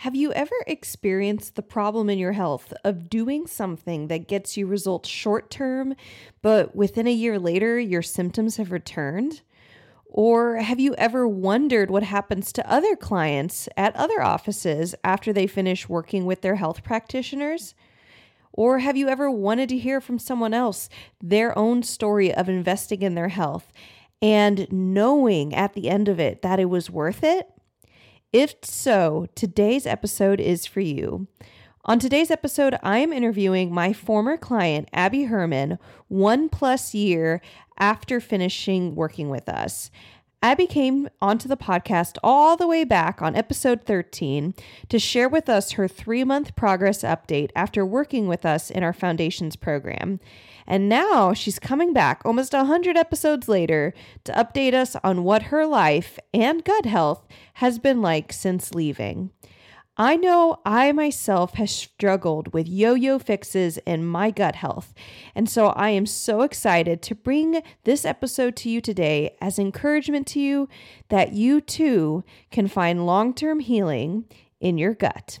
Have you ever experienced the problem in your health of doing something that gets you results short term, but within a year later, your symptoms have returned? Or have you ever wondered what happens to other clients at other offices after they finish working with their health practitioners? Or have you ever wanted to hear from someone else their own story of investing in their health and knowing at the end of it that it was worth it? If so, today's episode is for you. On today's episode, I am interviewing my former client, Abby Herman, one plus year after finishing working with us. Abby came onto the podcast all the way back on episode 13 to share with us her three month progress update after working with us in our foundations program. And now she's coming back almost 100 episodes later to update us on what her life and gut health has been like since leaving. I know I myself has struggled with yo yo fixes in my gut health. And so I am so excited to bring this episode to you today as encouragement to you that you too can find long term healing in your gut.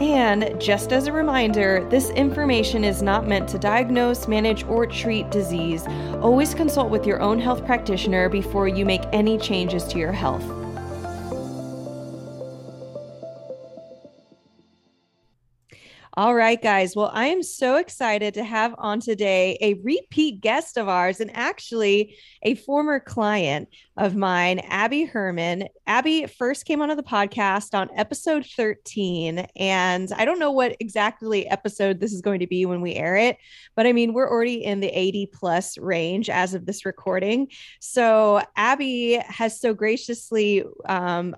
And just as a reminder, this information is not meant to diagnose, manage, or treat disease. Always consult with your own health practitioner before you make any changes to your health. All right, guys. Well, I am so excited to have on today a repeat guest of ours and actually a former client of mine, Abby Herman. Abby first came onto the podcast on episode 13. And I don't know what exactly episode this is going to be when we air it, but I mean, we're already in the 80 plus range as of this recording. So Abby has so graciously um,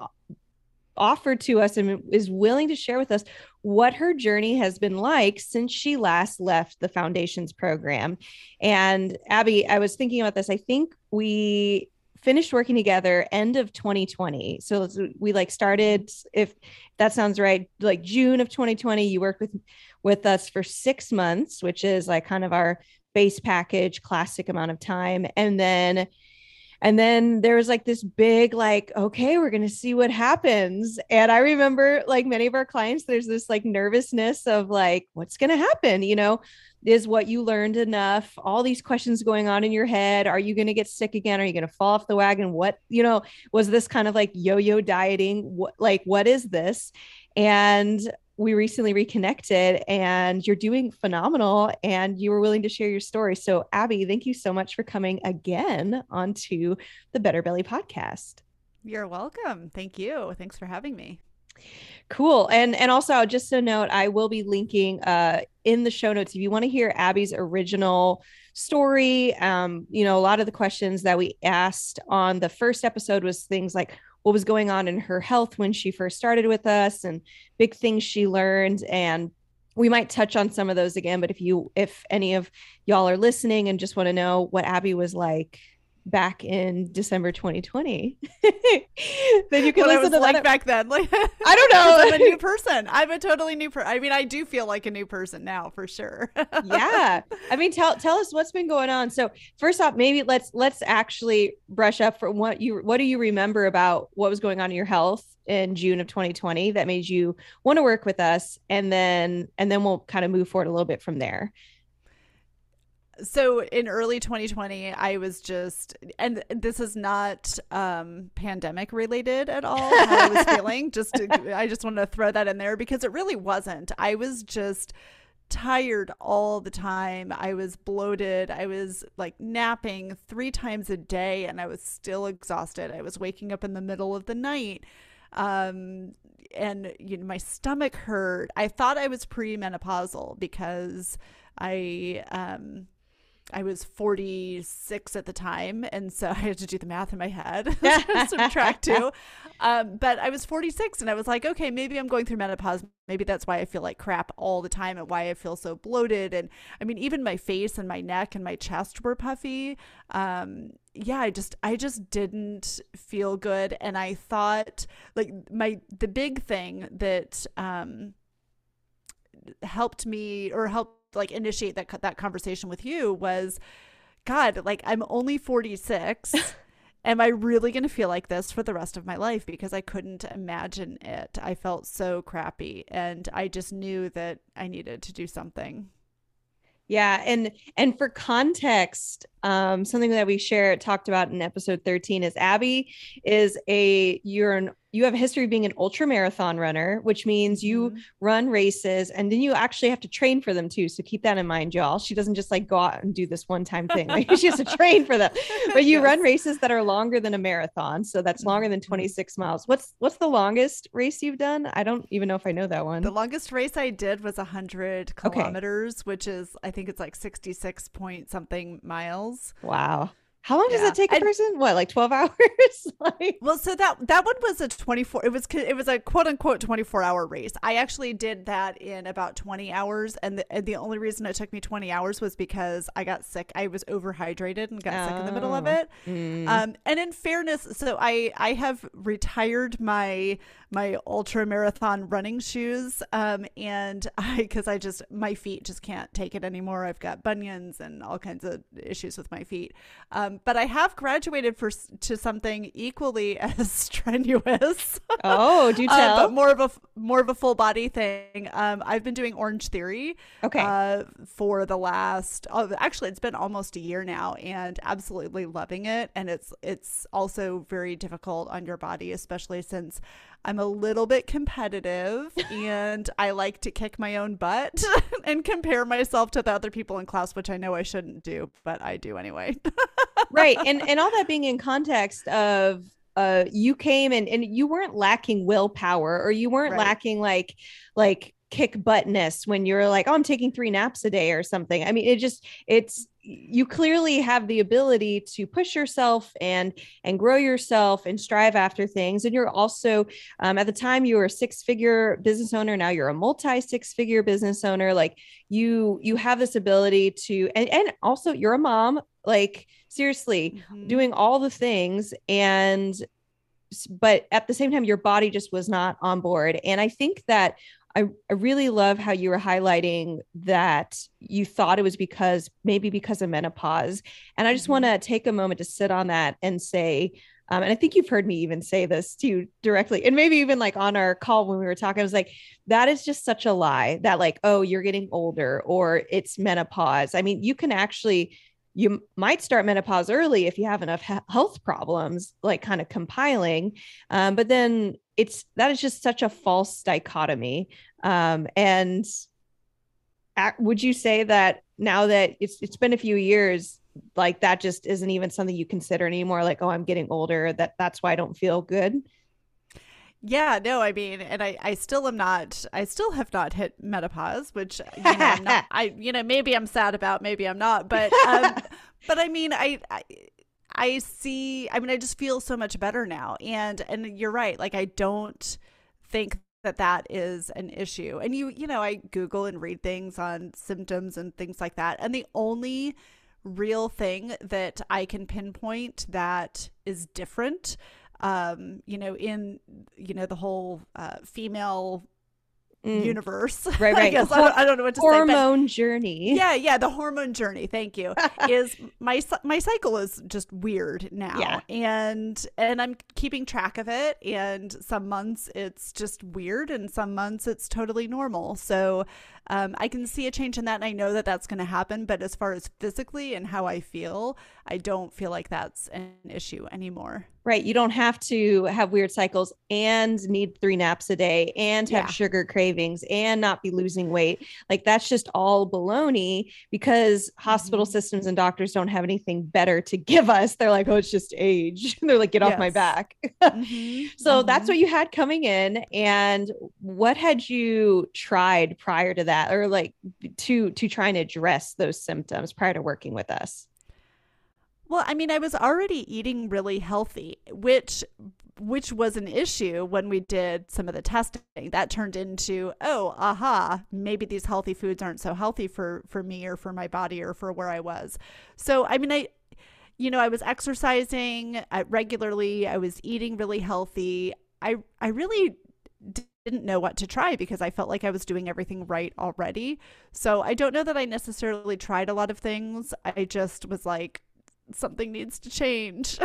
offered to us and is willing to share with us what her journey has been like since she last left the foundations program. And Abby, I was thinking about this. I think we finished working together end of 2020 so we like started if that sounds right like june of 2020 you worked with with us for six months which is like kind of our base package classic amount of time and then and then there was like this big, like, okay, we're going to see what happens. And I remember, like, many of our clients, there's this like nervousness of like, what's going to happen? You know, is what you learned enough? All these questions going on in your head. Are you going to get sick again? Are you going to fall off the wagon? What, you know, was this kind of like yo yo dieting? What, like, what is this? And we recently reconnected and you're doing phenomenal and you were willing to share your story. So, Abby, thank you so much for coming again onto the Better Belly podcast. You're welcome. Thank you. Thanks for having me. Cool. And and also just a note, I will be linking uh in the show notes if you want to hear Abby's original story. Um, you know, a lot of the questions that we asked on the first episode was things like what was going on in her health when she first started with us and big things she learned. And we might touch on some of those again but if you if any of y'all are listening and just want to know what abby was like back in December 2020. then you can what listen to like that. back then. Like I don't know. I'm a new person. I'm a totally new person. I mean, I do feel like a new person now for sure. yeah. I mean, tell tell us what's been going on. So first off, maybe let's let's actually brush up for what you what do you remember about what was going on in your health in June of 2020 that made you want to work with us and then and then we'll kind of move forward a little bit from there so in early 2020, I was just, and this is not um, pandemic related at all. How I was feeling, just to, I just wanted to throw that in there because it really wasn't. I was just tired all the time. I was bloated. I was like napping three times a day, and I was still exhausted. I was waking up in the middle of the night. Um, and you know my stomach hurt. I thought I was premenopausal because I um I was 46 at the time, and so I had to do the math in my head, subtract two. Um, but I was 46, and I was like, okay, maybe I'm going through menopause. Maybe that's why I feel like crap all the time, and why I feel so bloated. And I mean, even my face and my neck and my chest were puffy. Um, yeah, I just, I just didn't feel good, and I thought, like, my the big thing that um, helped me or helped like initiate that that conversation with you was god like i'm only 46 am i really going to feel like this for the rest of my life? Because i couldn't imagine it. I felt so crappy and i just knew that i needed to do something. Yeah, and and for context, um, something that we share talked about in episode 13 is Abby is a you're an you have a history of being an ultra marathon runner, which means you mm-hmm. run races and then you actually have to train for them too. So keep that in mind, y'all. She doesn't just like go out and do this one time thing. Like she has to train for them. But you yes. run races that are longer than a marathon. So that's longer than mm-hmm. 26 miles. What's what's the longest race you've done? I don't even know if I know that one. The longest race I did was 100 kilometers, okay. which is I think it's like 66 point something miles. Wow. How long does yeah. it take a person? What, like 12 hours? like Well, so that that one was a 24 it was it was a quote unquote 24 hour race. I actually did that in about 20 hours and the, and the only reason it took me 20 hours was because I got sick. I was overhydrated and got oh. sick in the middle of oh. it. Mm. Um and in fairness, so I I have retired my my ultra marathon running shoes um and I cuz I just my feet just can't take it anymore. I've got bunions and all kinds of issues with my feet. Um um, but I have graduated for to something equally as strenuous. Oh, do uh, tell. Uh, but more of a more of a full body thing. Um, I've been doing Orange Theory. Okay. Uh, for the last, oh, actually, it's been almost a year now, and absolutely loving it. And it's it's also very difficult on your body, especially since I'm a little bit competitive and I like to kick my own butt and compare myself to the other people in class, which I know I shouldn't do, but I do anyway. right. And and all that being in context of uh you came and and you weren't lacking willpower or you weren't right. lacking like like kick buttness when you're like, oh, I'm taking three naps a day or something. I mean, it just it's you clearly have the ability to push yourself and and grow yourself and strive after things. And you're also um, at the time you were a six figure business owner now you're a multi six figure business owner. Like you you have this ability to and, and also you're a mom like seriously mm-hmm. doing all the things. And but at the same time your body just was not on board. And i think that I, I really love how you were highlighting that you thought it was because maybe because of menopause. And I just mm-hmm. want to take a moment to sit on that and say, um, and I think you've heard me even say this to you directly, and maybe even like on our call when we were talking, I was like, that is just such a lie that, like, oh, you're getting older or it's menopause. I mean, you can actually you might start menopause early if you have enough health problems like kind of compiling um, but then it's that is just such a false dichotomy um, and at, would you say that now that it's it's been a few years like that just isn't even something you consider anymore like oh i'm getting older that that's why i don't feel good yeah, no, I mean, and I, I still am not, I still have not hit menopause, which, you know, I'm not, I, you know, maybe I'm sad about, maybe I'm not, but, um, but I mean, I, I, I see, I mean, I just feel so much better now. And, and you're right. Like, I don't think that that is an issue. And you, you know, I Google and read things on symptoms and things like that. And the only real thing that I can pinpoint that is different um, you know, in you know the whole uh, female mm. universe. Right, right. I guess I don't, I don't, know what to hormone say. Hormone journey. Yeah, yeah. The hormone journey. Thank you. is my my cycle is just weird now, yeah. and and I'm keeping track of it. And some months it's just weird, and some months it's totally normal. So um, I can see a change in that, and I know that that's going to happen. But as far as physically and how I feel, I don't feel like that's an issue anymore. Right. You don't have to have weird cycles and need three naps a day and have yeah. sugar cravings and not be losing weight. Like that's just all baloney because hospital mm-hmm. systems and doctors don't have anything better to give us. They're like, oh, it's just age. They're like, get yes. off my back. mm-hmm. So mm-hmm. that's what you had coming in. And what had you tried prior to that or like to to try and address those symptoms prior to working with us? Well, I mean, I was already eating really healthy, which which was an issue when we did some of the testing. That turned into, oh, aha, maybe these healthy foods aren't so healthy for for me or for my body or for where I was. So, I mean, I you know, I was exercising regularly, I was eating really healthy. I I really didn't know what to try because I felt like I was doing everything right already. So, I don't know that I necessarily tried a lot of things. I just was like, something needs to change.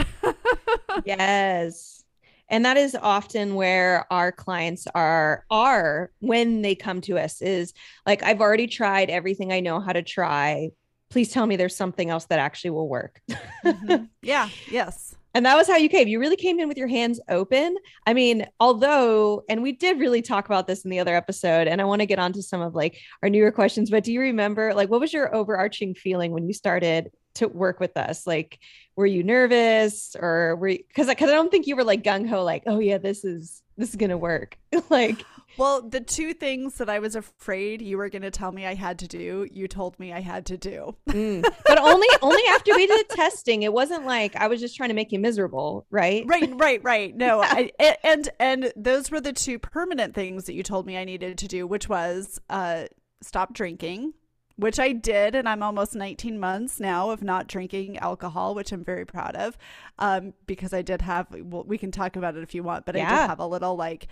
yes. And that is often where our clients are are when they come to us is like I've already tried everything I know how to try. Please tell me there's something else that actually will work. mm-hmm. Yeah, yes. And that was how you came. You really came in with your hands open. I mean, although, and we did really talk about this in the other episode, and I want to get on to some of like our newer questions, but do you remember like what was your overarching feeling when you started to work with us? Like, were you nervous or were because because I don't think you were like gung ho, like, oh yeah, this is this is gonna work. like, well, the two things that I was afraid you were gonna tell me I had to do, you told me I had to do. mm. But only only after we did the testing. It wasn't like I was just trying to make you miserable, right? Right, right, right. No, I, and and those were the two permanent things that you told me I needed to do, which was uh stop drinking which I did, and I'm almost 19 months now of not drinking alcohol, which I'm very proud of, um, because I did have. Well, we can talk about it if you want, but yeah. I did have a little like,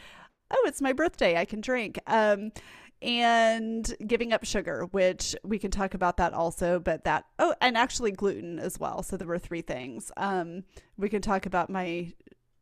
oh, it's my birthday, I can drink. Um, and giving up sugar, which we can talk about that also, but that oh, and actually gluten as well. So there were three things. Um, we can talk about my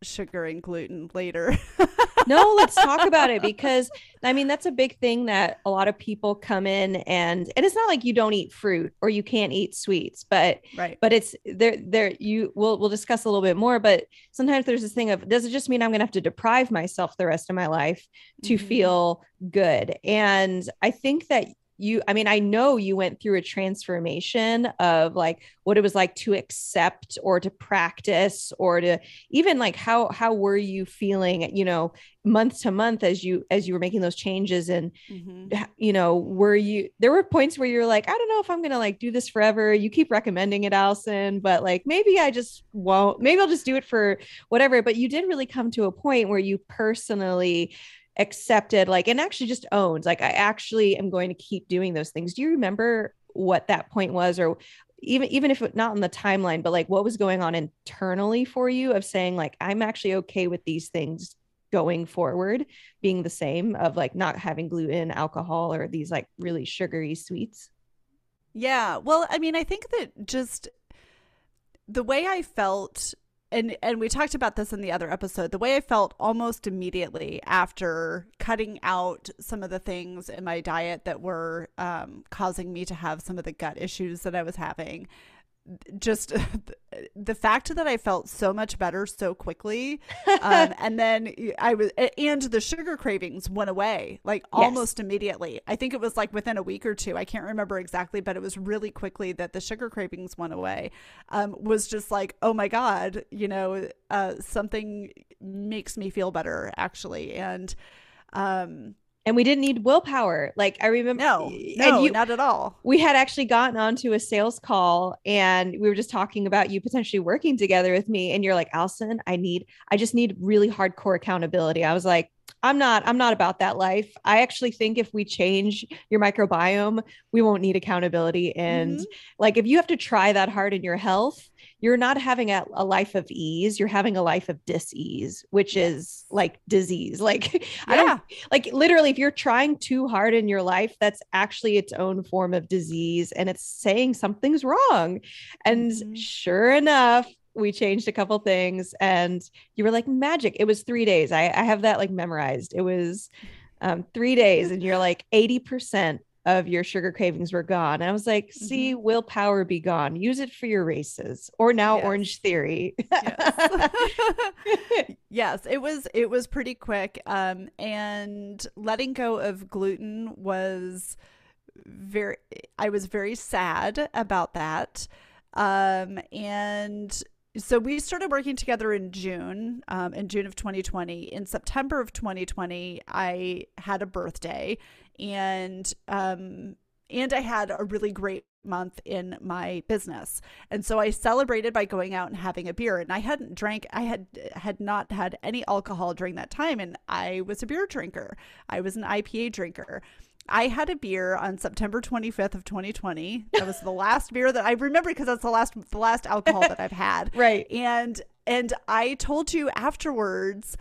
sugar and gluten later. no, let's talk about it because I mean that's a big thing that a lot of people come in and and it's not like you don't eat fruit or you can't eat sweets, but right. but it's there there you we'll we'll discuss a little bit more, but sometimes there's this thing of does it just mean I'm gonna have to deprive myself the rest of my life to mm-hmm. feel good? And I think that you i mean i know you went through a transformation of like what it was like to accept or to practice or to even like how how were you feeling you know month to month as you as you were making those changes and mm-hmm. you know were you there were points where you're like i don't know if i'm gonna like do this forever you keep recommending it allison but like maybe i just won't maybe i'll just do it for whatever but you did really come to a point where you personally accepted like and actually just owned like i actually am going to keep doing those things. Do you remember what that point was or even even if it, not on the timeline but like what was going on internally for you of saying like i'm actually okay with these things going forward being the same of like not having gluten alcohol or these like really sugary sweets? Yeah. Well i mean i think that just the way i felt and and we talked about this in the other episode the way i felt almost immediately after cutting out some of the things in my diet that were um, causing me to have some of the gut issues that i was having just the fact that I felt so much better so quickly, um, and then I was, and the sugar cravings went away like almost immediately. I think it was like within a week or two. I can't remember exactly, but it was really quickly that the sugar cravings went away. Um, was just like, oh my god, you know, uh, something makes me feel better actually, and um, and we didn't need willpower. Like I remember, no, no, you, not at all. We had actually gotten onto a sales call, and we were just talking about you potentially working together with me. And you're like, Allison, I need, I just need really hardcore accountability. I was like, I'm not I'm not about that life. I actually think if we change your microbiome, we won't need accountability and mm-hmm. like if you have to try that hard in your health, you're not having a, a life of ease, you're having a life of dis-ease, which yes. is like disease. Like yeah. I don't like literally if you're trying too hard in your life, that's actually its own form of disease and it's saying something's wrong. And mm-hmm. sure enough, we changed a couple things and you were like magic it was three days i, I have that like memorized it was um, three days and you're like 80% of your sugar cravings were gone and i was like see mm-hmm. willpower be gone use it for your races or now yes. orange theory yes. yes it was it was pretty quick um and letting go of gluten was very i was very sad about that um and so we started working together in June, um, in June of 2020. In September of 2020, I had a birthday, and um, and I had a really great month in my business. And so I celebrated by going out and having a beer. And I hadn't drank, I had had not had any alcohol during that time. And I was a beer drinker. I was an IPA drinker. I had a beer on September 25th of 2020. That was the last beer that I remember because that's the last the last alcohol that I've had. right. And and I told you afterwards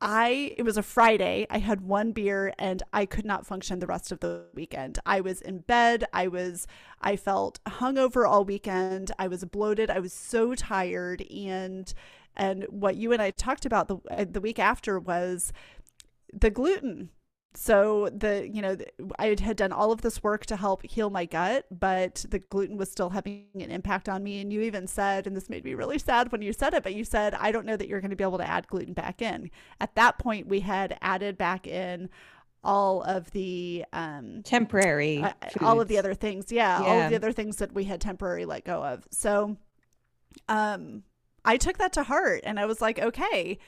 I it was a Friday. I had one beer and I could not function the rest of the weekend. I was in bed. I was I felt hungover all weekend. I was bloated. I was so tired and and what you and I talked about the uh, the week after was the gluten so the you know i had done all of this work to help heal my gut but the gluten was still having an impact on me. And you even said and this made me really sad when you said it but you said i don't know that you're going to be able to add gluten back in. At that point we had added back in all of the um temporary uh, all of the other things. Yeah, yeah all of the other things that we had temporarily let go of. So um i took that to heart and i was like okay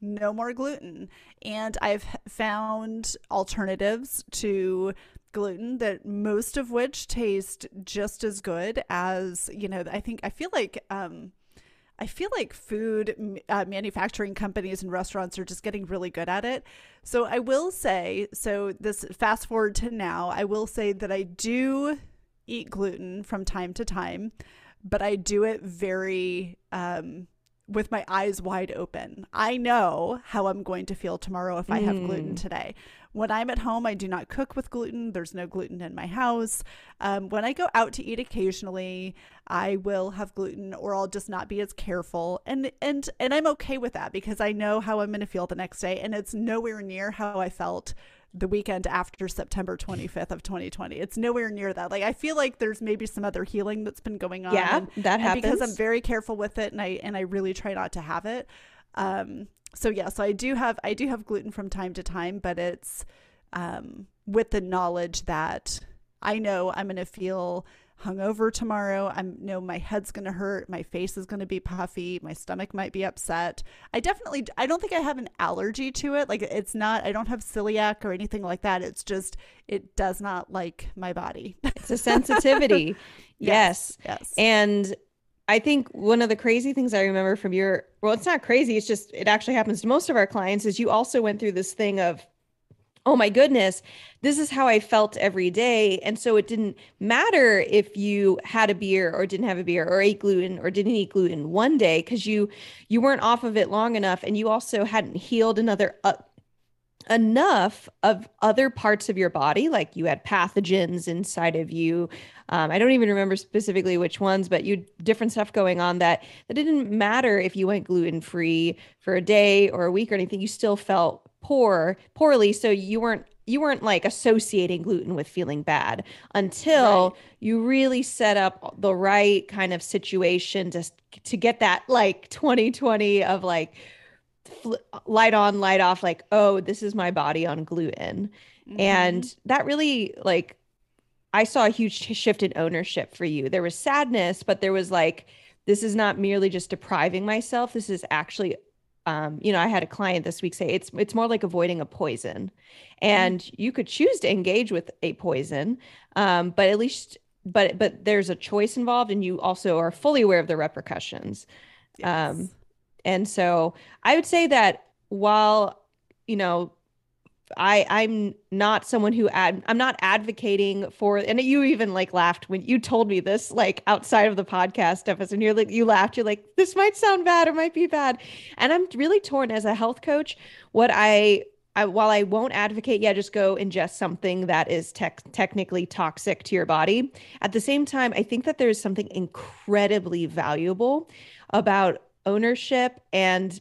no more gluten. And I've found alternatives to gluten that most of which taste just as good as, you know, I think I feel like um I feel like food uh, manufacturing companies and restaurants are just getting really good at it. So I will say, so this fast forward to now, I will say that I do eat gluten from time to time, but I do it very um, with my eyes wide open. I know how I'm going to feel tomorrow if I have gluten mm. today. When I'm at home, I do not cook with gluten. There's no gluten in my house. Um, when I go out to eat occasionally, I will have gluten, or I'll just not be as careful. And and and I'm okay with that because I know how I'm going to feel the next day, and it's nowhere near how I felt the weekend after September 25th of 2020. It's nowhere near that. Like I feel like there's maybe some other healing that's been going on. Yeah, that happens because I'm very careful with it, and I and I really try not to have it. Um, so yeah, so I do have I do have gluten from time to time, but it's um, with the knowledge that I know I'm going to feel hungover tomorrow. I know my head's going to hurt. My face is going to be puffy. My stomach might be upset. I definitely, I don't think I have an allergy to it. Like it's not, I don't have celiac or anything like that. It's just, it does not like my body. It's a sensitivity. yes. yes. Yes. And I think one of the crazy things I remember from your, well, it's not crazy. It's just, it actually happens to most of our clients is you also went through this thing of, oh my goodness, this is how I felt every day. And so it didn't matter if you had a beer or didn't have a beer or ate gluten or didn't eat gluten one day because you you weren't off of it long enough and you also hadn't healed another uh, enough of other parts of your body. Like you had pathogens inside of you. Um, i don't even remember specifically which ones but you different stuff going on that that didn't matter if you went gluten free for a day or a week or anything. You still felt poor poorly so you weren't you weren't like associating gluten with feeling bad until right. you really set up the right kind of situation to to get that like 2020 of like fl- light on light off like oh this is my body on gluten mm-hmm. and that really like i saw a huge shift in ownership for you there was sadness but there was like this is not merely just depriving myself this is actually um, you know, I had a client this week say it's it's more like avoiding a poison, mm-hmm. and mm-hmm. you could choose to engage with a poison, um, but at least but but there's a choice involved, and you also are fully aware of the repercussions. Yes. Um, and so I would say that while you know I I'm not someone who ad I'm not advocating for and you even like laughed when you told me this like outside of the podcast episode you're like you laughed you're like this might sound bad or might be bad and I'm really torn as a health coach what I I, while I won't advocate, yeah, just go ingest something that is tech technically toxic to your body. At the same time, I think that there's something incredibly valuable about ownership and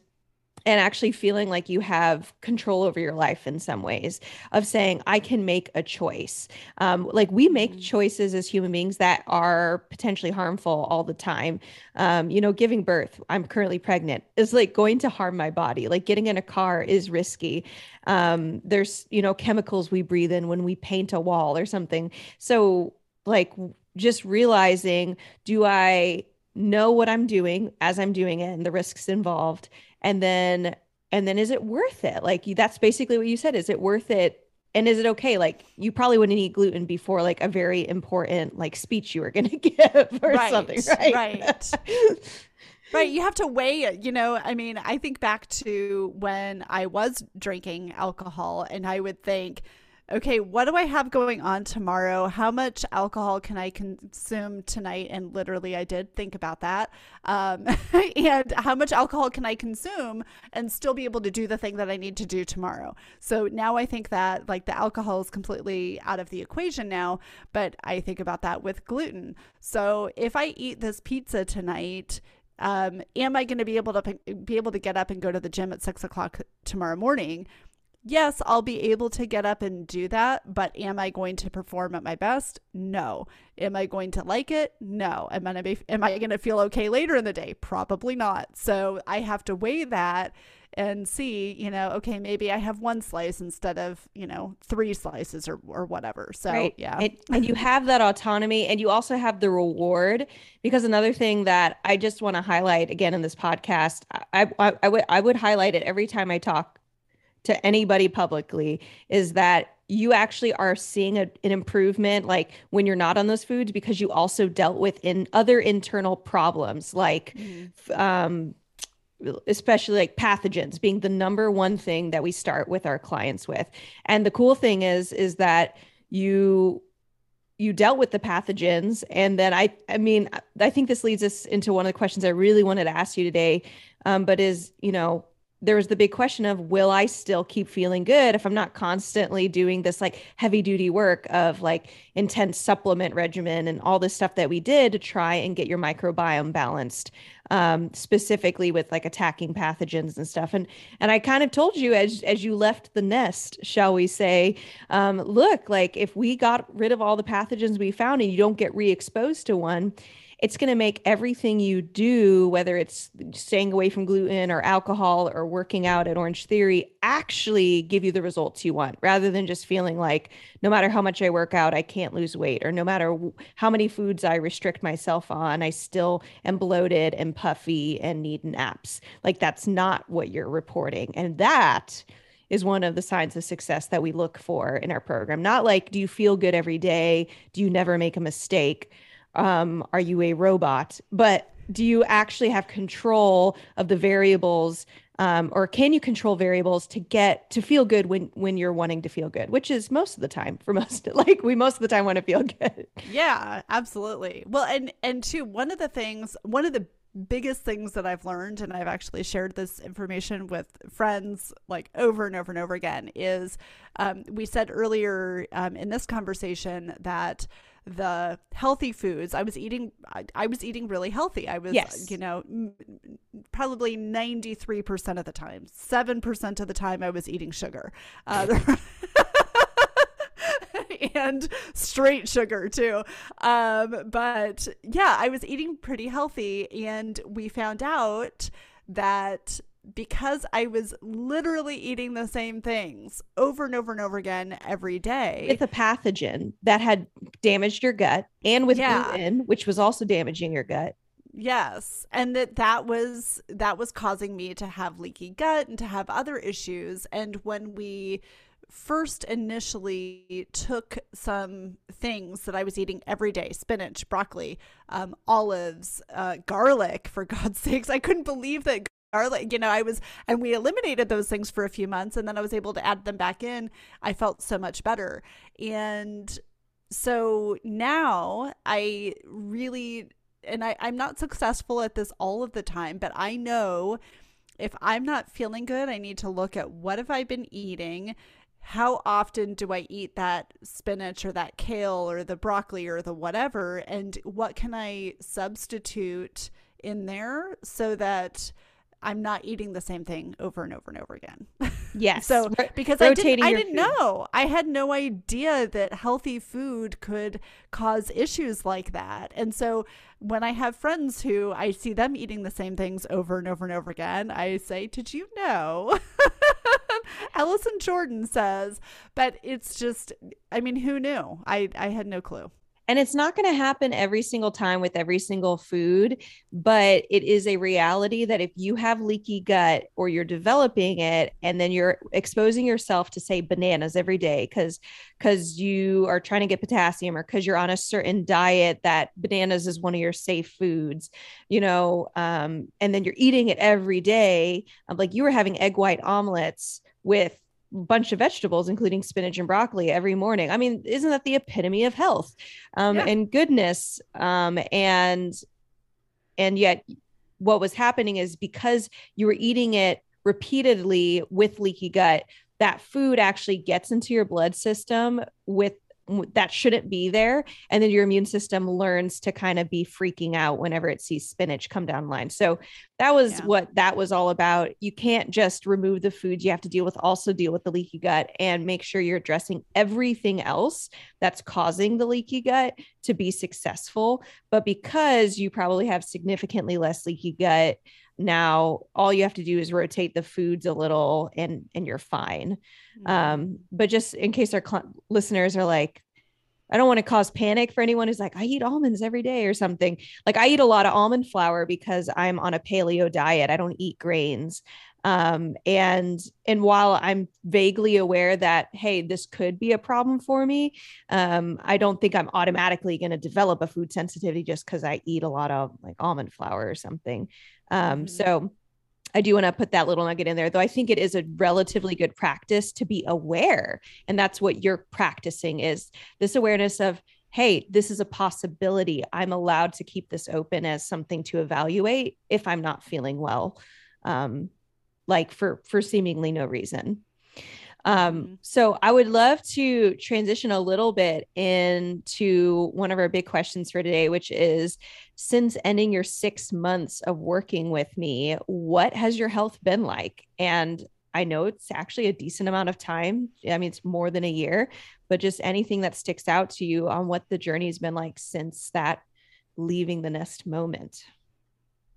and actually feeling like you have control over your life in some ways of saying i can make a choice. Um, like we make mm-hmm. choices as human beings that are potentially harmful all the time. Um, you know giving birth i'm currently pregnant is like going to harm my body. Like getting in a car is risky. Um, there's you know chemicals we breathe in when we paint a wall or something. So like just realizing do i know what i'm doing as i'm doing it and the risks involved and then and then is it worth it? Like that's basically what you said. Is it worth it? And is it okay? Like you probably wouldn't eat gluten before like a very important like speech you were going to give or right, something right? right. Right you have to weigh it you know? I mean i think back to when i was drinking alcohol and i would think okay, what do I have going on tomorrow? How much alcohol can I consume tonight? And literally, I did think about that. Um, and how much alcohol can I consume and still be able to do the thing that I need to do tomorrow? So now I think that like the alcohol is completely out of the equation now, but I think about that with gluten. So if I eat this pizza tonight, um, am I going to be able to be able to get up and go to the gym at six o'clock tomorrow morning? Yes, I'll be able to get up and do that, but am I going to perform at my best? No. Am I going to like it? No. Am I gonna be am I going to feel okay later in the day? Probably not. So I have to weigh that and see, you know, okay, maybe I have one slice instead of, you know, three slices or, or whatever. So, right. yeah. And, and you have that autonomy and you also have the reward because another thing that I just want to highlight again in this podcast, I, I, I would, I would highlight it every time I talk to anybody publicly is that you actually are seeing a, an improvement like when you're not on those foods because you also dealt with in other internal problems like mm-hmm. um, especially like pathogens being the number one thing that we start with our clients with and the cool thing is is that you you dealt with the pathogens and then i i mean i think this leads us into one of the questions i really wanted to ask you today um, but is you know there was the big question of will I still keep feeling good if I'm not constantly doing this like heavy duty work of like intense supplement regimen and all this stuff that we did to try and get your microbiome balanced um, specifically with like attacking pathogens and stuff? And and I kind of told you as as you left the nest shall we say um, look like if we got rid of all the pathogens we found and you don't get re-exposed to one it's going to make everything you do, whether it's staying away from gluten or alcohol or working out at Orange Theory, actually give you the results you want rather than just feeling like no matter how much I work out, I can't lose weight, or no matter how many foods I restrict myself on, I still am bloated and puffy and need naps. Like that's not what you're reporting. And that is one of the signs of success that we look for in our program. Not like, do you feel good every day? Do you never make a mistake? Um, are you a robot? But do you actually have control of the variables um, or can you control variables to get to feel good when when you're wanting to feel good which is most of the time for most like we most of the time want to feel good yeah absolutely well and and two one of the things one of the biggest things that I've learned, and I've actually shared this information with friends like over and over and over again, is um, we said earlier um, in this conversation that the healthy foods i was eating I, I, was eating really healthy. I was yes. you know m- probably 93% of the time 7% of the time i was eating sugar. Uh, and straight sugar too. Um, but yeah i was eating pretty healthy and we found out that because I was literally eating the same things over and over and over again every day with a pathogen that had damaged your gut and with yeah. gluten, which was also damaging your gut. Yes, and that that was that was causing me to have leaky gut and to have other issues and when we first initially took some things that I was eating every day spinach, broccoli, um, olives, uh, garlic, for God's sakes. I couldn't believe that are like you know i was and we eliminated those things for a few months and then i was able to add them back in. I felt so much better. And so now i really and I, i'm not successful at this all of the time but i know if i'm not feeling good i need to look at what have i been eating? How often do I eat that spinach or that kale or the broccoli or the whatever? And what can I substitute in there so that I'm not eating the same thing over and over and over again. Yes. so because I didn't, I didn't know, I had no idea that healthy food could cause issues like that. And so when I have friends who I see them eating the same things over and over and over again, I say, "Did you know?" Allison Jordan says, but it's just, I mean, who knew? I I had no clue. And it's not going to happen every single time with every single food, but it is a reality that if you have leaky gut or you're developing it and then you're exposing yourself to say bananas every day cuz cuz you are trying to get potassium or cuz you're on a certain diet that bananas is one of your safe foods, you know, um, and then you're eating it every day, like you were having egg white omelets with bunch of vegetables, including spinach and broccoli every morning. I mean, isn't that the epitome of health um, yeah. and goodness? Um, and and yet, what was happening is because you were eating it repeatedly with leaky gut, that food actually gets into your blood system with that shouldn't be there and then your immune system learns to kind of be freaking out whenever it sees spinach come down line so that was yeah. what that was all about you can't just remove the foods you have to deal with also deal with the leaky gut and make sure you're addressing everything else that's causing the leaky gut to be successful but because you probably have significantly less leaky gut now all you have to do is rotate the foods a little and and you're fine mm-hmm. um but just in case our cl- listeners are like i don't want to cause panic for anyone who's like i eat almonds every day or something. Like i eat a lot of almond flour because i'm on a paleo diet. I don't eat grains. Um and and while i'm vaguely aware that hey this could be a problem for me um i don't think i'm automatically going to develop a food sensitivity just because i eat a lot of like almond flour or something. Um, mm-hmm. So I do want to put that little nugget in there, though I think it is a relatively good practice to be aware. And that's what you're practicing is this awareness of, hey, this is a possibility. I'm allowed to keep this open as something to evaluate if I'm not feeling well. Um, like for for seemingly no reason. Um, mm-hmm. so I would love to transition a little bit into one of our big questions for today, which is since ending your six months of working with me, what has your health been like? And I know it's actually a decent amount of time. I mean, it's more than a year, but just anything that sticks out to you on what the journey's been like since that leaving the nest moment.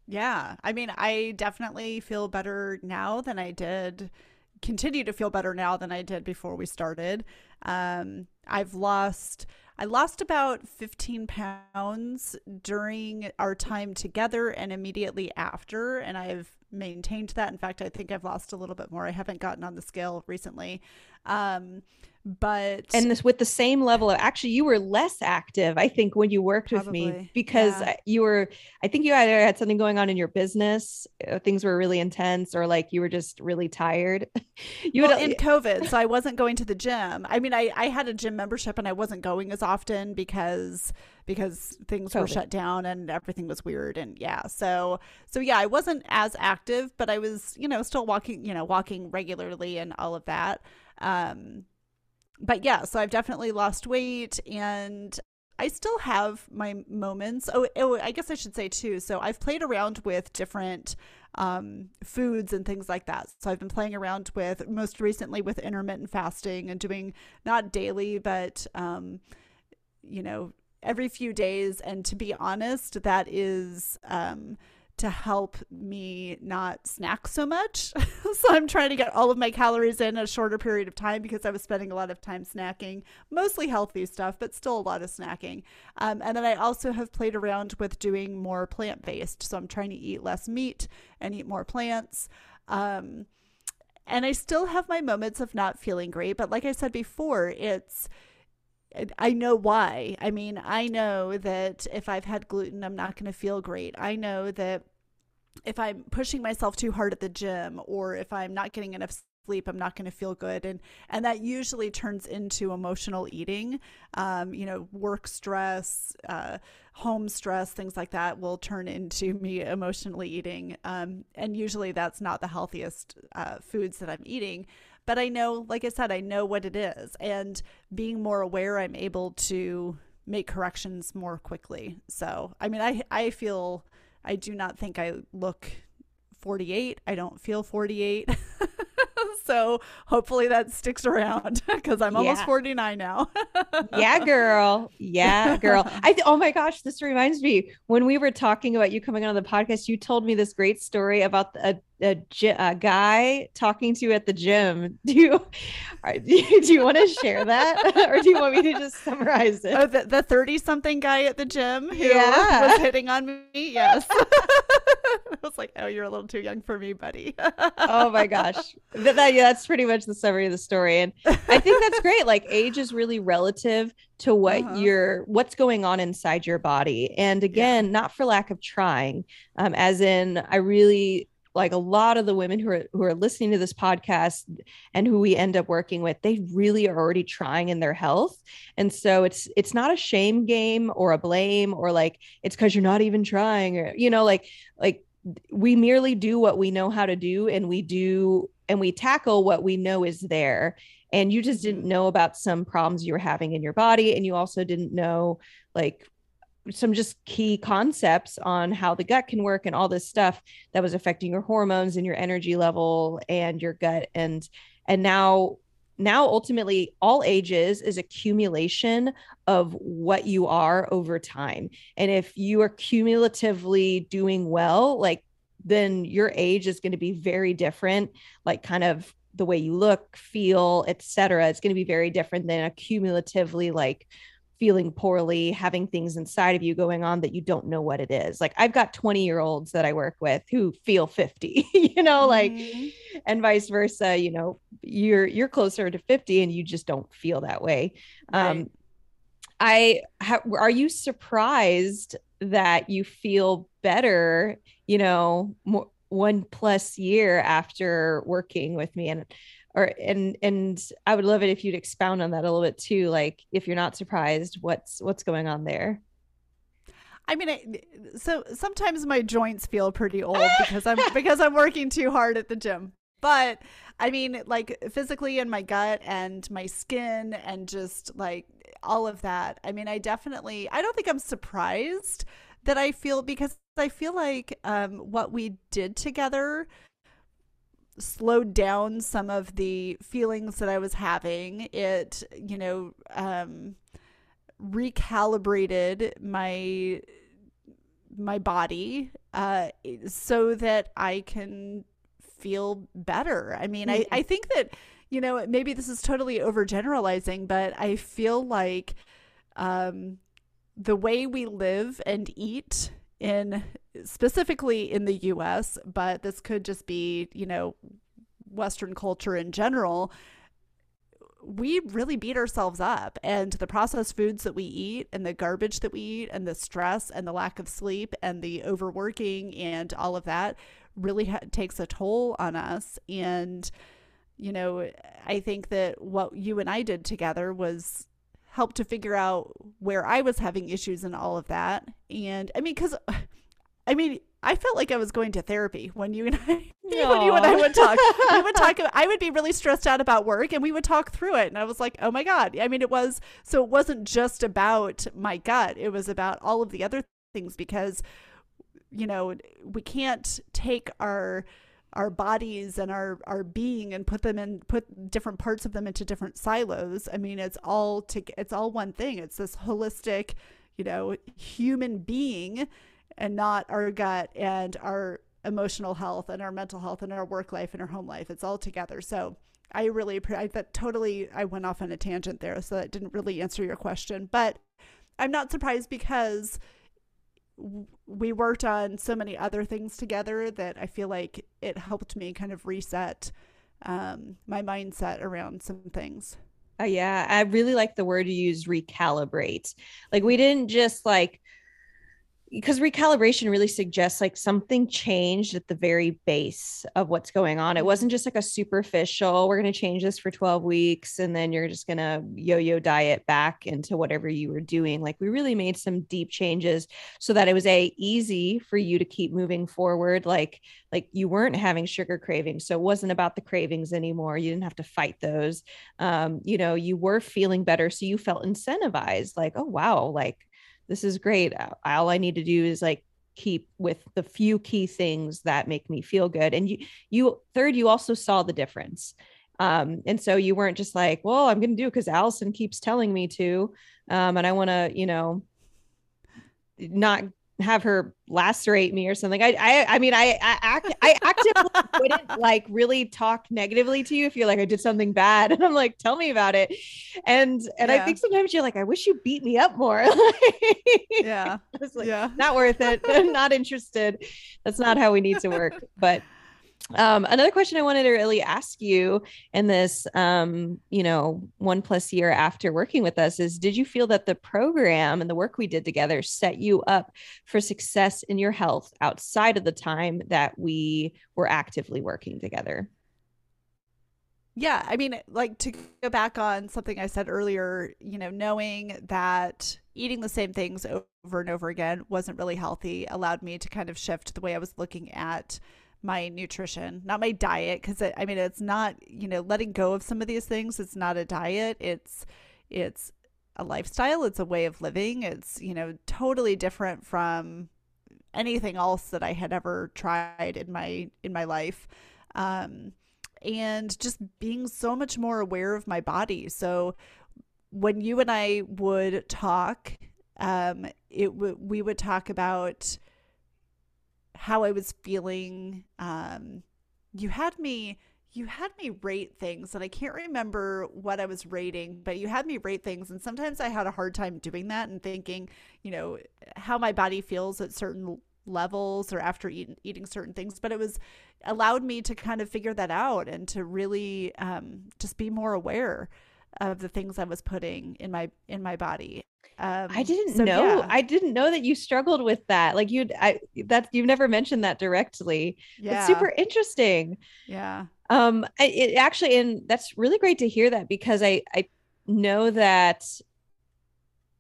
Yeah. I mean, I definitely feel better now than I did continue to feel better now than I did before we started. Um, I've lost I lost about 15 pounds during our time together and immediately after, and I've maintained that. In fact, I think I've lost a little bit more. I haven't gotten on the scale recently. Um, but and this with the same level of actually you were less active i think when you worked probably, with me because yeah. you were i think you either had something going on in your business uh, things were really intense or like you were just really tired you well, in covid so i wasn't going to the gym i mean i i had a gym membership and i wasn't going as often because because things COVID. were shut down and everything was weird and yeah so so yeah i wasn't as active but i was you know still walking you know walking regularly and all of that um but yeah, so I've definitely lost weight and I still have my moments. Oh, oh, I guess I should say too. So I've played around with different um, foods and things like that. So I've been playing around with most recently with intermittent fasting and doing not daily, but um, you know, every few days. And to be honest, that is um, to help me not snack so much. so I'm trying to get all of my calories in a shorter period of time because I was spending a lot of time snacking, mostly healthy stuff, but still a lot of snacking. Um, and then I also have played around with doing more plant based. So I'm trying to eat less meat and eat more plants. Um, and I still have my moments of not feeling great. But like I said before, it's I know why. I mean, I know that if I've had gluten, I'm not going to feel great. I know that if I'm pushing myself too hard at the gym or if I'm not getting enough sleep i'm not going to feel good and and that usually turns into emotional eating um, you know work stress uh, home stress things like that will turn into me emotionally eating um, and usually that's not the healthiest uh, foods that i'm eating but i know like i said i know what it is and being more aware i'm able to make corrections more quickly so i mean i i feel i do not think i look 48 i don't feel 48 so hopefully that sticks around because I'm almost yeah. 49 now. yeah, girl. Yeah, girl. I th- oh my gosh, this reminds me when we were talking about you coming on the podcast, you told me this great story about a a, a guy talking to you at the gym. Do you do you, do you want to share that, or do you want me to just summarize it? Oh, the thirty something guy at the gym who yeah. was hitting on me. Yes. I was like, "Oh, you're a little too young for me, buddy." oh my gosh, that, that, yeah, that's pretty much the summary of the story, and I think that's great. Like, age is really relative to what uh-huh. you're, what's going on inside your body, and again, yeah. not for lack of trying. Um, as in, I really like a lot of the women who are who are listening to this podcast and who we end up working with they really are already trying in their health and so it's it's not a shame game or a blame or like it's because you're not even trying or you know like like we merely do what we know how to do and we do and we tackle what we know is there and you just didn't mm-hmm. know about some problems you were having in your body and you also didn't know like some just key concepts on how the gut can work and all this stuff that was affecting your hormones and your energy level and your gut. And and now now ultimately all ages is accumulation of what you are over time. And if you are cumulatively doing well like then your age is going to be very different like kind of the way you look feel etc it's going to be very different than a cumulatively like feeling poorly, having things inside of you going on that you don't know what it is. Like I've got 20 year olds that I work with who feel 50, you know, like mm-hmm. and vice versa, you know, you're you're closer to 50 and you just don't feel that way. Right. Um I ha- are you surprised that you feel better, you know, more, one plus year after working with me and or and and i would love it if you'd expound on that a little bit too like if you're not surprised what's what's going on there I mean, so sometimes my joints feel pretty old because I'm because I'm working too hard at the gym. But I mean, like physically in my gut and my skin and just like all of that. I mean, I definitely I don't think I'm surprised that I feel because I feel like um, what we did together slowed down some of the feelings that I was having. It, you know, um, recalibrated my my body uh, so that I can feel better. I mean. I, I think that, you know, maybe this is totally overgeneralizing, but I feel like um, the way we live and eat in specifically in the US, but this could just be, you know, Western culture in general. We really beat ourselves up, and the processed foods that we eat, and the garbage that we eat, and the stress, and the lack of sleep, and the overworking, and all of that really ha- takes a toll on us. And, you know, I think that what you and I did together was help to figure out where I was having issues and all of that. And I mean, because I mean, I felt like I was going to therapy when you and I when you and I would talk. we would talk I would be really stressed out about work and we would talk through it and I was like, "Oh my god." I mean, it was so it wasn't just about my gut. It was about all of the other things because you know, we can't take our our bodies and our our being and put them in put different parts of them into different silos. I mean, it's all to it's all one thing. It's this holistic, you know, human being and not our gut and our emotional health and our mental health and our work life and our home life. It's all together. So I really, I that totally, I went off on a tangent there. So that didn't really answer your question, but I'm not surprised because we worked on so many other things together that I feel like it helped me kind of reset um, my mindset around some things. Oh, yeah. I really like the word you use recalibrate. Like, we didn't just like, because recalibration really suggests like something changed at the very base of what's going on. It Mm-hmm. wasn't just like a superficial, we're going to change this for 12 weeks and then you're just going to yo yo diet back into whatever you were doing. Like we really made some deep changes so that it was a easy for you to keep moving forward. Like, like you weren't having sugar cravings. So it wasn't about the cravings anymore. You didn't have to fight those. Um, you know, you were feeling better. So you felt incentivized like, oh, wow, like, this is great. All I need to do is like keep with the few key things that make me feel good. And you, you third, you also saw the difference. Um, and so you weren't just like, well, I'm going to do because Allison keeps telling me to. Um, and I want to, you know, not have her lacerate me or something. I I I mean I I act I actively wouldn't like really talk negatively to you if you're like I did something bad and I'm like tell me about it. And and yeah. I think sometimes you're like I wish you beat me up more. yeah. like, yeah. Not worth it. not interested. That's not how we need to work. But um, another question I wanted to really ask you in this, um, you know, one plus year after working with us is did you feel that the program and the work we did together set you up for success in your health outside of the time that we were actively working together? Yeah, I mean, like to go back on something I said earlier, you know, knowing that eating the same things over and over again wasn't really healthy allowed me to kind of shift the way I was looking at my nutrition, not my diet. Cause I mean, it's not, you know, letting go of some of these things. It's not a diet. It's, it's a lifestyle. It's a way of living. It's, you know, totally different from anything else that I had ever tried in my, in my life. Um, and just being so much more aware of my body. So when you and I would talk, um, it w- we would talk about, how I was feeling. Um, you had me you had me rate things and I can't remember what I was rating, but you had me rate things and sometimes I had a hard time doing that and thinking, you know, how my body feels at certain levels or after eating eating certain things, but it was allowed me to kind of figure that out and to really um, just be more aware of the things I was putting in my in my body. Um, I didn't so, know. Yeah. I didn't know that you struggled with that. Like you, I that you've never mentioned that directly. Yeah, it's super interesting. Yeah. Um, it actually, and that's really great to hear that because I I know that.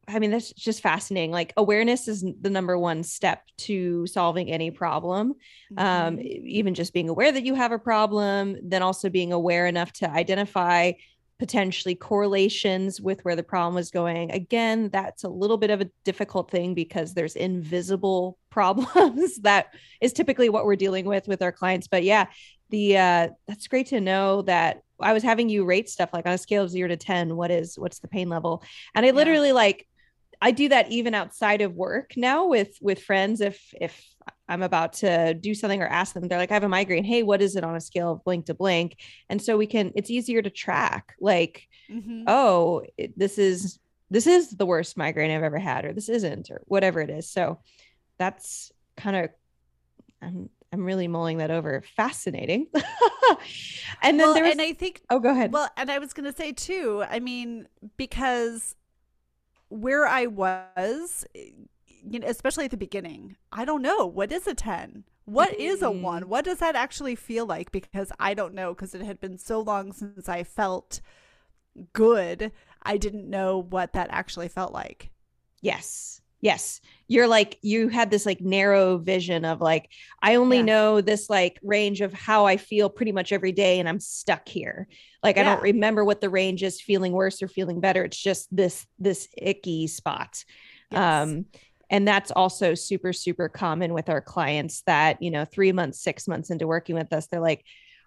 I mean, that's just fascinating. Like awareness is the number one step to solving any problem. Um, mm-hmm. Um, even just being aware that you have a problem, then also being aware enough to identify potentially correlations with where the problem was going. Again, that's a little bit of a difficult thing because there's invisible problems that is typically what we're dealing with with our clients. But yeah, the uh, that's great to know that I was having you rate stuff like on a scale of zero to 10, what is what's the pain level? And I literally yeah. like I do that even outside of work now with with friends. If if I'm about to do something or ask them, they're like, I have a migraine. Hey, what is it on a scale of blank to blank? And so we can. It's easier to track. Like, mm-hmm. oh, it, this is this is the worst migraine I've ever had, or this isn't, or whatever it is. So that's kind of. I'm I'm really mulling that over. Fascinating. and then well, there was, and I think oh, go ahead. Well, and I was going to say too. I mean, because where I was, you know, especially at the beginning, I don't know what is a 10. What is a mm-hmm. 1? What does that actually feel like because I don't know because it had been so long since I felt good. I didn't know what that actually felt like. Yes. Yes. You're like you had this like narrow vision of like I only yeah. know this like range of how I feel pretty much every day and I'm stuck here. Like yeah. I don't remember what the range is feeling worse or feeling better. It's just this this icky spot. Yes. Um and that's also super super common with our clients that, you know, 3 months, 6 months into working with us they're like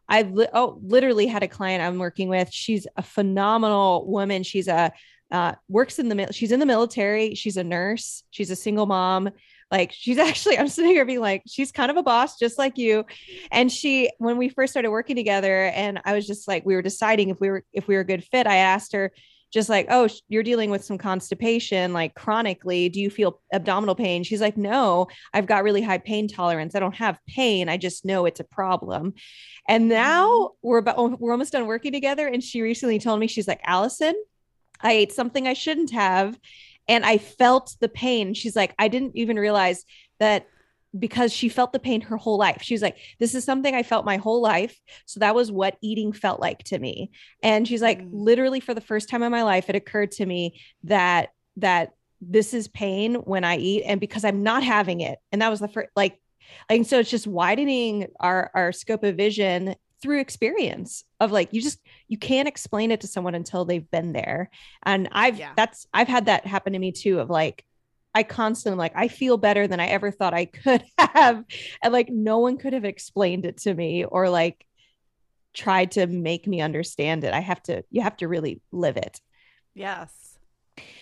I li- oh literally had a client I'm working with. She's a phenomenal woman. She's a uh, works in the she's in the military. She's a nurse. She's a single mom. Like she's actually, I'm sitting here being like, she's kind of a boss, just like you. And she, when we first started working together, and I was just like, we were deciding if we were if we were a good fit. I asked her, just like, oh, you're dealing with some constipation, like chronically. Do you feel abdominal pain? She's like, no, I've got really high pain tolerance. I don't have pain. I just know it's a problem. And now mm-hmm. we're about, we're almost done working together. And she recently told me, she's like, Allison, I ate something I shouldn't have. and I felt the pain. She's like, I didn't even realize that because she felt the pain her whole life. She was like, This is something I felt my whole life. So that was what eating felt like to me. And she's like, mm. literally for the first time in my life, it occurred to me that that this is pain when I eat, and because I'm not having it. And that was the first like like so it's just widening our our scope of vision through experience of like you just you can't explain it to someone until they've been there. And i've yeah. that's i've had that happen to me too of like i constantly like i feel better than i ever thought i could have. And like no one could have explained it to me or like tried to make me understand it. I have to you have to really live it. Yes.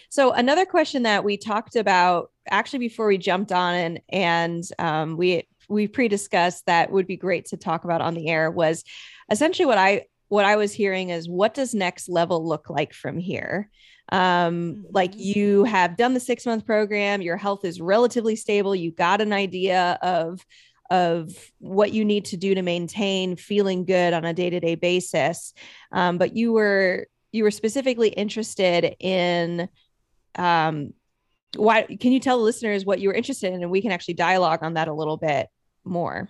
So another question that we talked about actually before we jumped on and and um, we we pre-discussed that would be great to talk about on the air was essentially what I what I was hearing is what does next level look like from here? Um, mm-hmm. like you have done the six month program, your health is relatively stable, you got an idea of of what you need to do to maintain feeling good on a day-to-day basis. Um, but you were you were specifically interested in um, why can you tell the listeners what you were interested in and we can actually dialogue on that a little bit more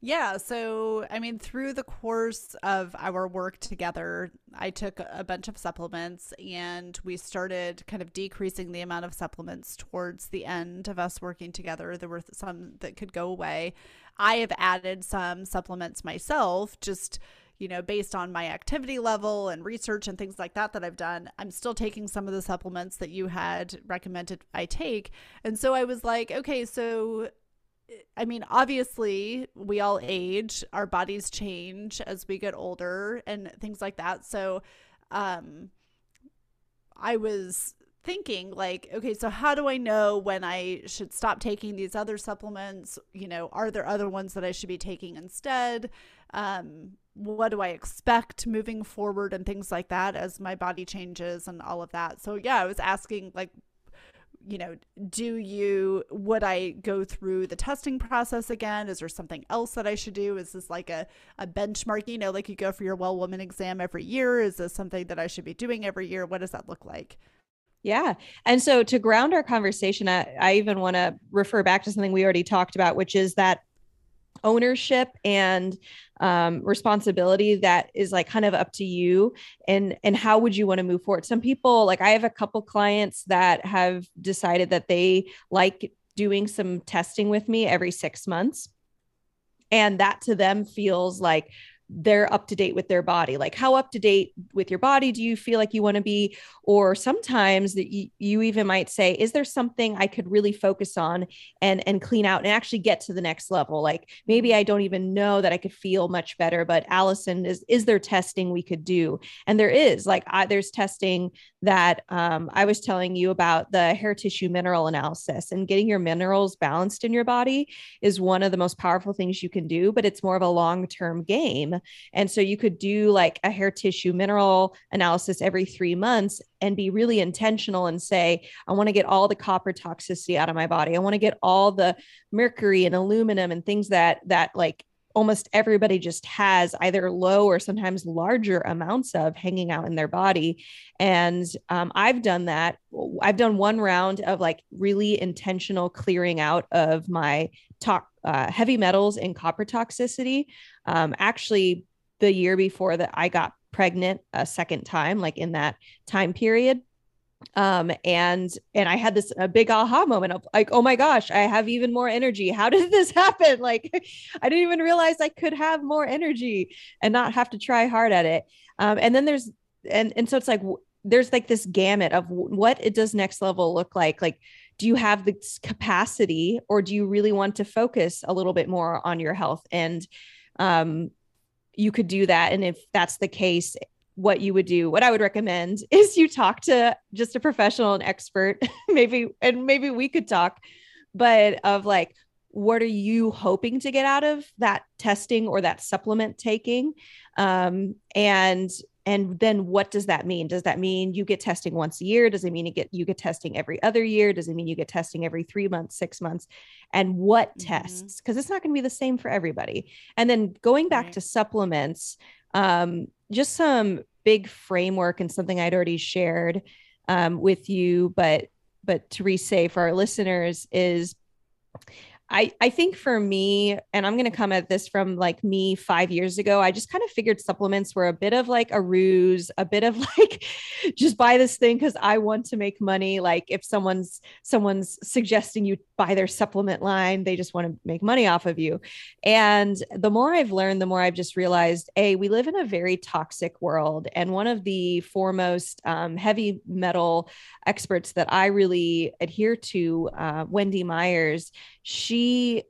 yeah. So, I mean, through the course of our work together, I took a bunch of supplements and we started kind of decreasing the amount of supplements towards the end of us working together. There were some that could go away. I have added some supplements myself, just, you know, based on my activity level and research and things like that that I've done. I'm still taking some of the supplements that you had recommended I take. And so I was like, okay, so I mean, obviously, we all age, our bodies change as we get older and things like that. So, um, I was thinking, like, okay, so how do I know when I should stop taking these other supplements? You know, are there other ones that I should be taking instead? Um, what do I expect moving forward and things like that as my body changes and all of that. So, yeah, I was asking, like, you know, do you, would I go through the testing process again? Is there something else that I should do? Is this like a, a benchmark, you know, like you go for your well woman exam every year? Is this something that I should be doing every year? What does that look like? Yeah. And so to ground our conversation, I, I even want to refer back to something we already talked about, which is that ownership and um, responsibility that is like kind of up to you and and how would you want to move forward? Some people like i have a couple clients that have decided that they like doing some testing with me every six months. And that to them feels like they're up to date with their body like how up to date with your body do you feel like you want to be? Or sometimes that you, you even might say is there something i could really focus on and and clean out and actually get to the next level? Like maybe i don't even know that i could feel much better but allison is is there testing we could do? And there is like I, there's testing that um, i was telling you about the hair tissue mineral analysis and getting your minerals balanced in your body is one of the most powerful things you can do but it's more of a long term and so you could do like a hair tissue mineral analysis every three months and be really intentional and say, I want to get all the copper toxicity out of my body. I want to get all the mercury and aluminum and things that, that like almost everybody just has either low or sometimes larger amounts of hanging out in their body. And um, I've done that. I've done one round of like really intentional clearing out of my top uh, heavy metals and copper toxicity. Um, actually, the year before that, I got pregnant a second time, like in that time period. Um and and i had this a big aha moment of like oh my gosh i have even more energy. How did this happen? Like i didn't even realize i could have more energy and not have to try hard at it. Um and then there's and and so it's like there's like this gamut of what it does next level look like. Like do you have the capacity or do you really want to focus a little bit more on your health? And um you could do that. And if that's the case what you would do what i would recommend is you talk to just a professional and expert. Maybe and maybe we could talk but of like what are you hoping to get out of that testing or that supplement taking? Um, and and then what does that mean? Does that mean you get testing once a year? Does it mean you get you get testing every other year? Does it mean you get testing every three months six months? And what mm-hmm. tests? Because it's not going to be the same for everybody. And then going back right. to supplements um, just some big framework and something I'd already shared um, with you, but but to re-say for our listeners is I, I think for me, and I'm going to come at this from like me five years ago, I just kind of figured supplements were a bit of like a ruse, a bit of like just buy this thing because I want to make money. Like if someone's someone's suggesting you buy their supplement line, they just want to make money off of you. And the more I've learned, the more I've just realized, a we live in a very toxic world, and one of the foremost um, heavy metal experts that I really adhere to, uh, Wendy Myers, she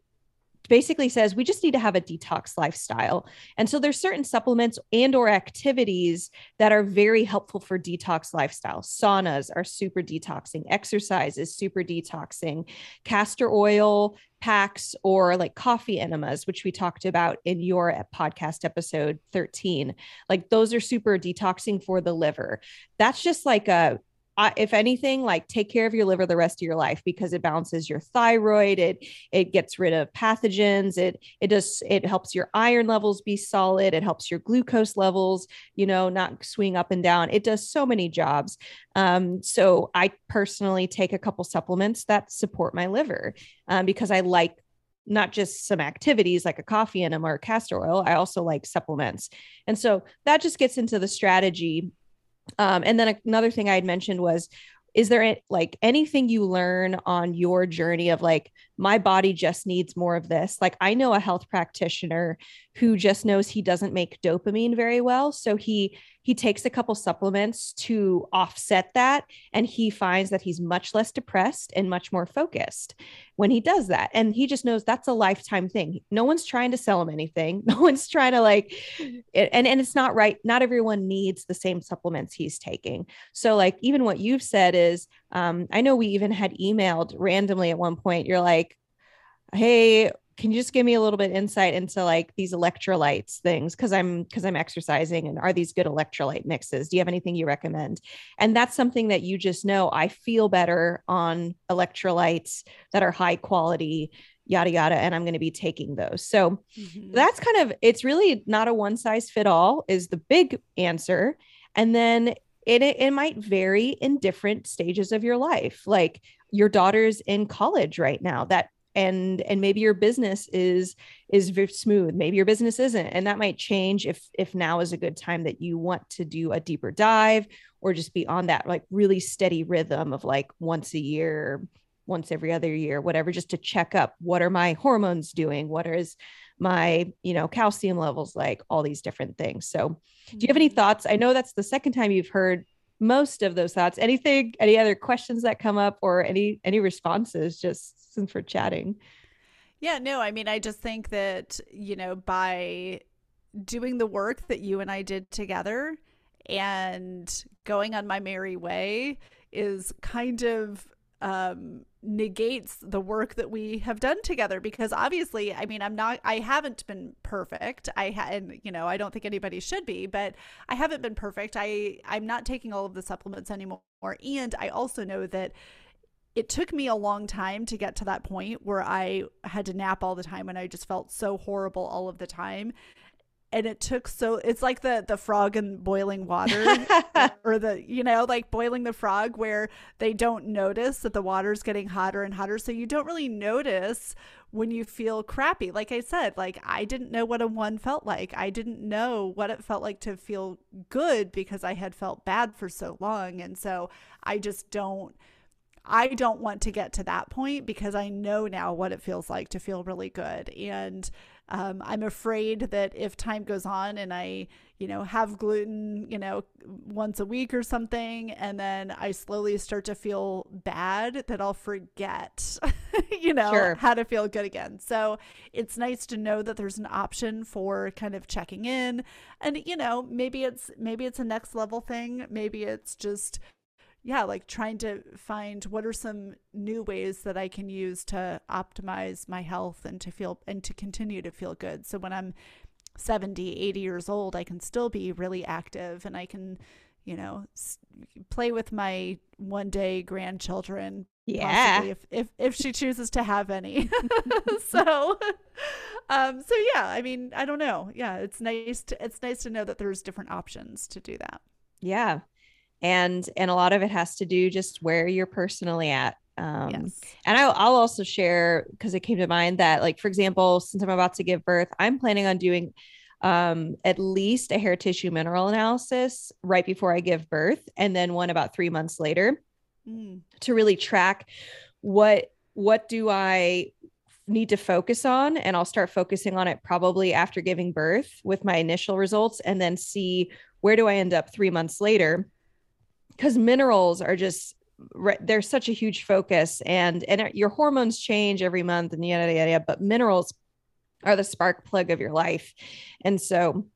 basically says we just need to have a detox lifestyle. And so there's certain supplements and or activities that are very helpful for detox lifestyle. Saunas are super detoxing. Exercise is super detoxing. Castor oil packs or like coffee enemas which we talked about in your podcast episode 13 like those are super detoxing for the liver. That's just like a I, if anything, like take care of your liver the rest of your life because it balances your thyroid. It it gets rid of pathogens. It it does it helps your iron levels be solid. It helps your glucose levels, you know, not swing up and down. It does so many jobs. Um, so I personally take a couple supplements that support my liver um, because I like not just some activities like a coffee enema or castor oil. I also like supplements. And so that just gets into the strategy um, and then another thing I had mentioned was, is there like anything you learn on your journey of like my body just needs more of this? Like I know a health practitioner who just knows he doesn't make dopamine very well, so he he takes a couple supplements to offset that and he finds that he's much less depressed and much more focused when he does that. And he just knows that's a lifetime thing. No one's trying to sell him anything. No one's trying to like and and it's not right. Not everyone needs the same supplements he's taking. So like even what you've said is um, i know we even had emailed randomly at one point you're like hey can you just give me a little bit insight into like these electrolytes things? Because i'm because i'm exercising and are these good electrolyte mixes? Do you have anything you recommend? And that's something that you just know i feel better on electrolytes that are high quality yada yada and i'm going to be taking those. So mm-hmm. that's kind of it's really not a one size fit all is the big answer. And then it, it might vary in different stages of your life. Like your daughter's in college right now that and and maybe your business is is smooth. Maybe your business isn't and that might change if if now is a good time that you want to do a deeper dive or just be on that like really steady rhythm of like once a year once every other year whatever just to check up. What are my hormones doing? What is my you know calcium levels like all these different things so do you have any mm-hmm. thoughts i know that's the second time you've heard most of those thoughts anything any other questions that come up or any any responses just since we're chatting. Yeah, no, I mean, I just think that, you know, by doing the work that you and I did together and going on my merry way is kind of um negates the work that we have done together because obviously i mean i'm not i haven't been perfect. I had you know i don't think anybody should be but i haven't been perfect. I i'm not taking all of the supplements anymore. And i also know that it took me a long time to get to that point where I had to nap all the time and I just felt so horrible all of the time. And it took so it's like the the frog in boiling water or the you know like boiling the frog where they don't notice that the water's getting hotter and hotter so you don't really notice when you feel crappy. Like I said, like I didn't know what a one felt like. I didn't know what it felt like to feel good because I had felt bad for so long. And so I just don't I don't want to get to that point because I know now what it feels like to feel really good. And um, I'm afraid that if time goes on and I, you know, have gluten, you know, once a week or something, and then I slowly start to feel bad, that I'll forget, you know, sure. how to feel good again. So it's nice to know that there's an option for kind of checking in, and you know, maybe it's maybe it's a next level thing, maybe it's just yeah, like trying to find what are some new ways that I can use to optimize my health and to feel and to continue to feel good. So when I'm 70, 80 years old, I can still be really active and I can, you know, s- play with my one day grandchildren. Yeah. If, if, if she chooses to have any. so, um, so yeah, I mean, I don't know. Yeah. It's nice to, it's nice to know that there's different options to do that. Yeah. And and a lot of it has to do just where you're personally at um, yes. And I'll, I'll also share because it came to mind that, like, for example, since I'm about to give birth, I'm planning on doing um, at least a hair tissue mineral analysis right before I give birth, and then one about three months later mm. to really track what what do I need to focus on and I'll start focusing on it probably after giving birth with my initial results and then see where do I end up 3 months later cuz minerals are just they're such a huge focus and and your hormones change every month and yada yada yada but minerals are the spark plug of your life and so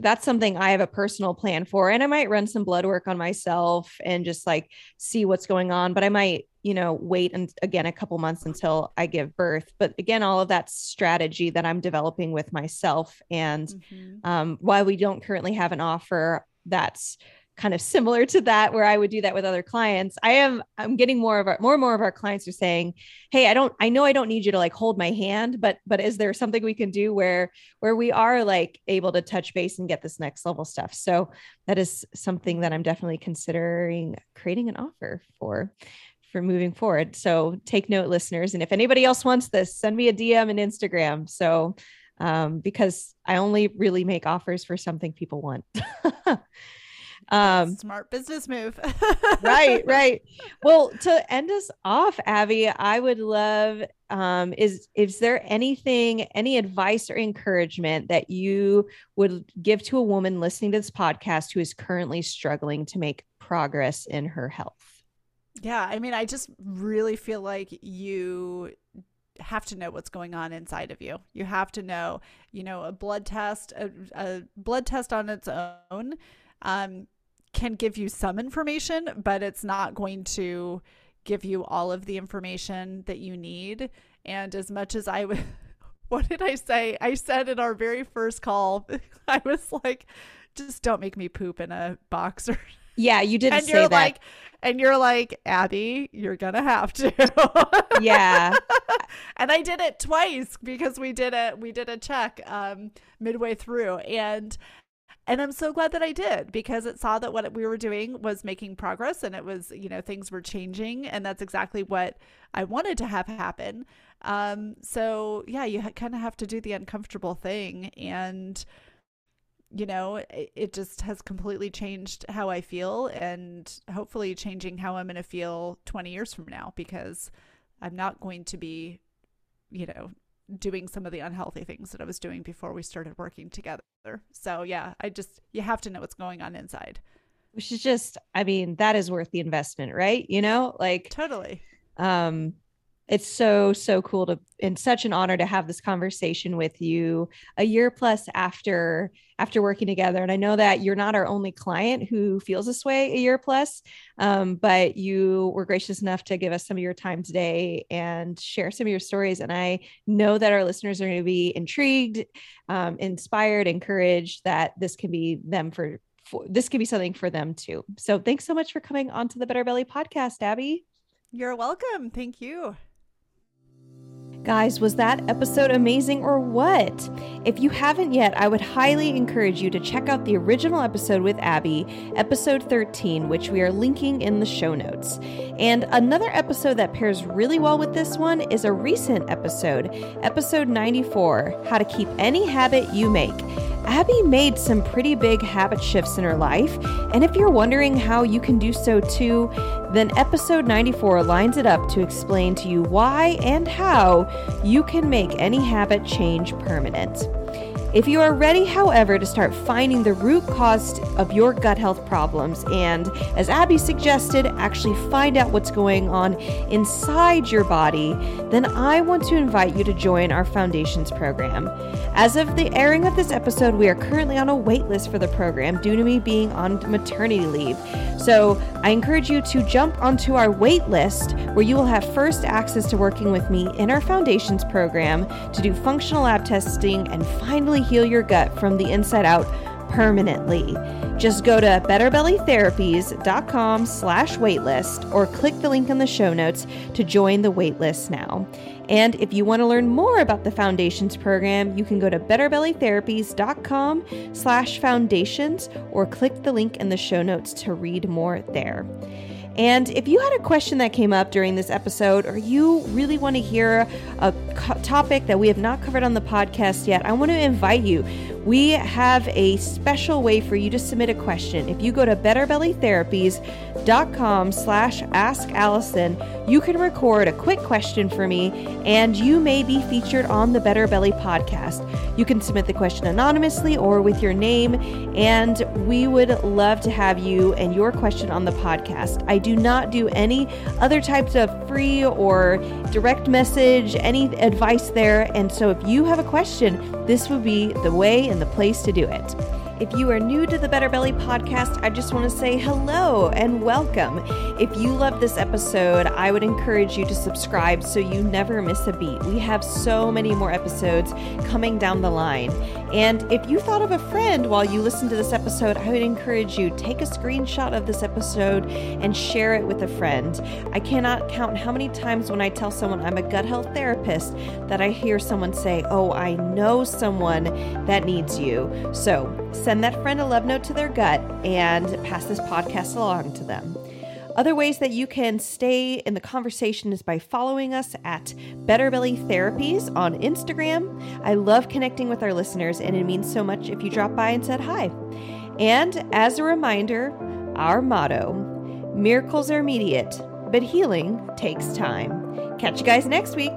that's something I have a personal plan for. And I might run some blood work on myself and just like see what's going on. But I might, you know, wait and again a couple months until I give birth. But again, all of that strategy that I'm developing with myself. And mm-hmm. um, while we don't currently have an offer that's kind of similar to that where I would do that with other clients. I am I'm getting more of our more and more of our clients are saying, "Hey, I don't I know I don't need you to like hold my hand, but but is there something we can do where where we are like able to touch base and get this next level stuff?" So that is something that I'm definitely considering creating an offer for for moving forward. So take note listeners and if anybody else wants this, send me a DM and Instagram. So um, because I only really make offers for something people want. Um, Smart business move. right, right. Well, to end us off, Abby, I would love um, is is there anything, any advice or encouragement that you would give to a woman listening to this podcast who is currently struggling to make progress in her health? Yeah, I mean, I just really feel like you have to know what's going on inside of you. You have to know, you know, a blood test, a, a blood test on its own um, can give you some information, but it's not going to give you all of the information that you need. And as much as I would, what did I say? I said in our very first call, I was like, just don't make me poop in a boxer. Yeah, you did and say you're that. Like, and you're like, Abby, you're gonna have to. yeah. and I did it twice because we did it. We did a check um, midway through, and and I'm so glad that I did because it saw that what we were doing was making progress and it was, you know, things were changing. And that's exactly what I wanted to have happen. Um, so, yeah, you ha- kind of have to do the uncomfortable thing. And, you know, it, it just has completely changed how I feel and hopefully changing how I'm going to feel 20 years from now because I'm not going to be, you know, doing some of the unhealthy things that I was doing before we started working together. So yeah, I just you have to know what's going on inside. Which is just, I mean, that is worth the investment, right? You know, like totally. Um, it's so so cool to and such an honor to have this conversation with you a year plus after after working together. And i know that you're not our only client who feels this way a year plus um, but you were gracious enough to give us some of your time today and share some of your stories. And i know that our listeners are going to be intrigued um, inspired encouraged that this can be them for, for this could be something for them too. So thanks so much for coming on to the better belly podcast abby. You're welcome. Thank you Guys, was that episode amazing or what? If you haven't yet, I would highly encourage you to check out the original episode with Abby, episode 13, which we are linking in the show notes. And another episode that pairs really well with this one is a recent episode, episode 94 How to Keep Any Habit You Make. Abby made some pretty big habit shifts in her life, and if you're wondering how you can do so too, then episode 94 lines it up to explain to you why and how you can make any habit change permanent. If you are ready, however, to start finding the root cause of your gut health problems and, as Abby suggested, actually find out what's going on inside your body, then I want to invite you to join our Foundations program. As of the airing of this episode, we are currently on a waitlist for the program due to me being on maternity leave. So I encourage you to jump onto our waitlist, where you will have first access to working with me in our Foundations program to do functional lab testing and finally heal your gut from the inside out permanently. Just go to betterbellytherapies.com slash waitlist or click the link in the show notes to join the waitlist now. And if you want to learn more about the Foundations program, you can go to betterbellytherapies.com slash foundations or click the link in the show notes to read more there. And if you had a question that came up during this episode, or you really want to hear a co- topic that we have not covered on the podcast yet, I want to invite you. We have a special way for you to submit a question. If you go to betterbellytherapies.com slash ask Allison, you can record a quick question for me and you may be featured on the Better Belly podcast. You can submit the question anonymously or with your name, and we would love to have you and your question on the podcast. I do not do any other types of free or direct message, any advice there. And so if you have a question, this would be the way and the place to do it. If you are new to the Better Belly podcast, I just want to say hello and welcome. If you love this episode, I would encourage you to subscribe so you never miss a beat. We have so many more episodes coming down the line. And if you thought of a friend while you listened to this episode, I would encourage you take a screenshot of this episode and share it with a friend. I cannot count how many times when I tell someone I'm a gut health therapist that I hear someone say, "Oh, I know someone that needs you." So, send that friend a love note to their gut and pass this podcast along to them. Other ways that you can stay in the conversation is by following us at Better Belly Therapies on Instagram. I love connecting with our listeners, and it means so much if you drop by and said hi. And as a reminder, our motto miracles are immediate, but healing takes time. Catch you guys next week.